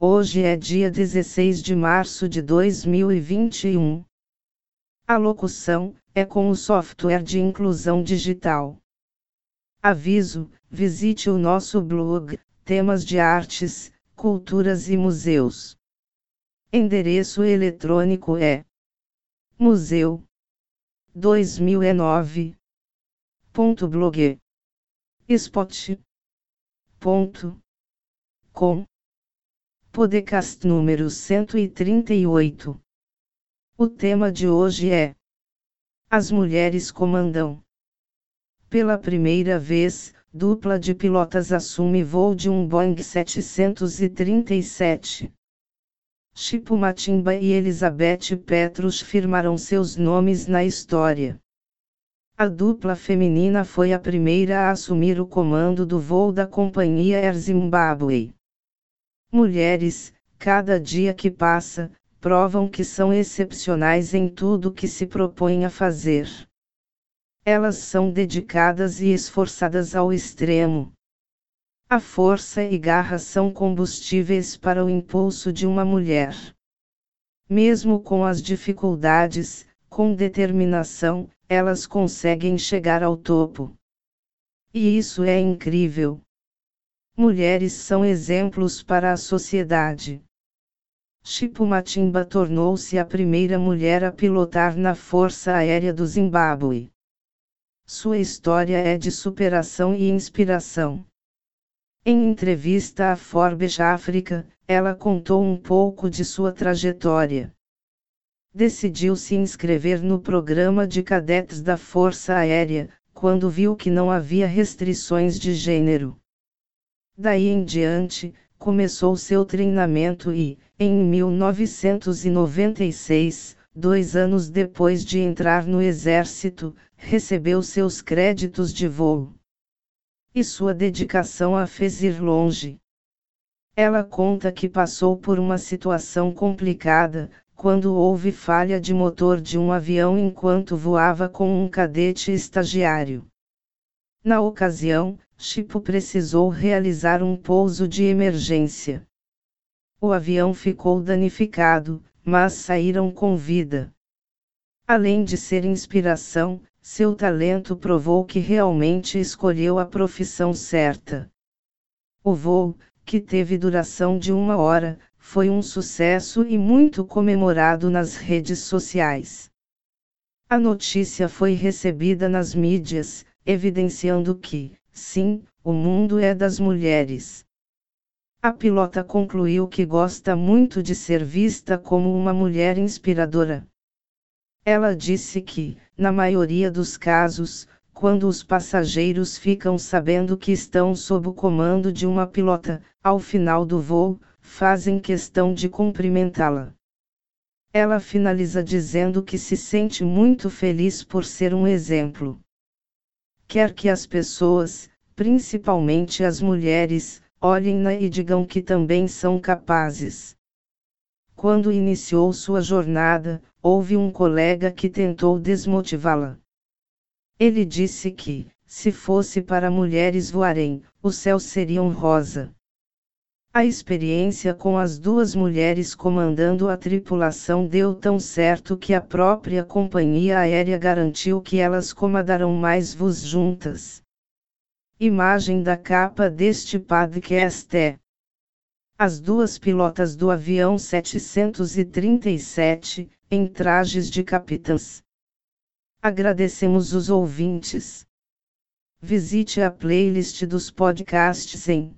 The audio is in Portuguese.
Hoje é dia 16 de março de 2021. A locução é com o software de inclusão digital. Aviso: visite o nosso blog, temas de artes, culturas e museus. Endereço eletrônico é museu 2009.blog spot.com Podcast número 138 O tema de hoje é As mulheres comandam. Pela primeira vez, dupla de pilotas assume voo de um Boeing 737. Chipo Matimba e Elizabeth Petrus firmaram seus nomes na história. A dupla feminina foi a primeira a assumir o comando do voo da companhia Air Zimbabwe. Mulheres, cada dia que passa, provam que são excepcionais em tudo que se propõem a fazer. Elas são dedicadas e esforçadas ao extremo. A força e garra são combustíveis para o impulso de uma mulher. Mesmo com as dificuldades, com determinação, elas conseguem chegar ao topo. E isso é incrível. Mulheres são exemplos para a sociedade. Chipo Matimba tornou-se a primeira mulher a pilotar na Força Aérea do Zimbábue. Sua história é de superação e inspiração. Em entrevista à Forbes África, ela contou um pouco de sua trajetória. Decidiu se inscrever no programa de cadetes da Força Aérea, quando viu que não havia restrições de gênero. Daí em diante, começou seu treinamento e, em 1996, dois anos depois de entrar no exército, recebeu seus créditos de voo. E sua dedicação a fez ir longe. Ela conta que passou por uma situação complicada, quando houve falha de motor de um avião enquanto voava com um cadete estagiário. Na ocasião, Chipo precisou realizar um pouso de emergência. O avião ficou danificado, mas saíram com vida. Além de ser inspiração, seu talento provou que realmente escolheu a profissão certa. O voo, que teve duração de uma hora, foi um sucesso e muito comemorado nas redes sociais. A notícia foi recebida nas mídias, evidenciando que, sim, o mundo é das mulheres. A pilota concluiu que gosta muito de ser vista como uma mulher inspiradora. Ela disse que, na maioria dos casos, quando os passageiros ficam sabendo que estão sob o comando de uma pilota, ao final do voo, fazem questão de cumprimentá-la. Ela finaliza dizendo que se sente muito feliz por ser um exemplo. Quer que as pessoas, principalmente as mulheres, olhem-na e digam que também são capazes. Quando iniciou sua jornada, houve um colega que tentou desmotivá-la. Ele disse que, se fosse para mulheres voarem, o céu seria um rosa. A experiência com as duas mulheres comandando a tripulação deu tão certo que a própria companhia aérea garantiu que elas comandarão mais voos juntas. Imagem da capa deste podcast é as duas pilotas do avião 737, em trajes de capitãs. Agradecemos os ouvintes. Visite a playlist dos podcasts em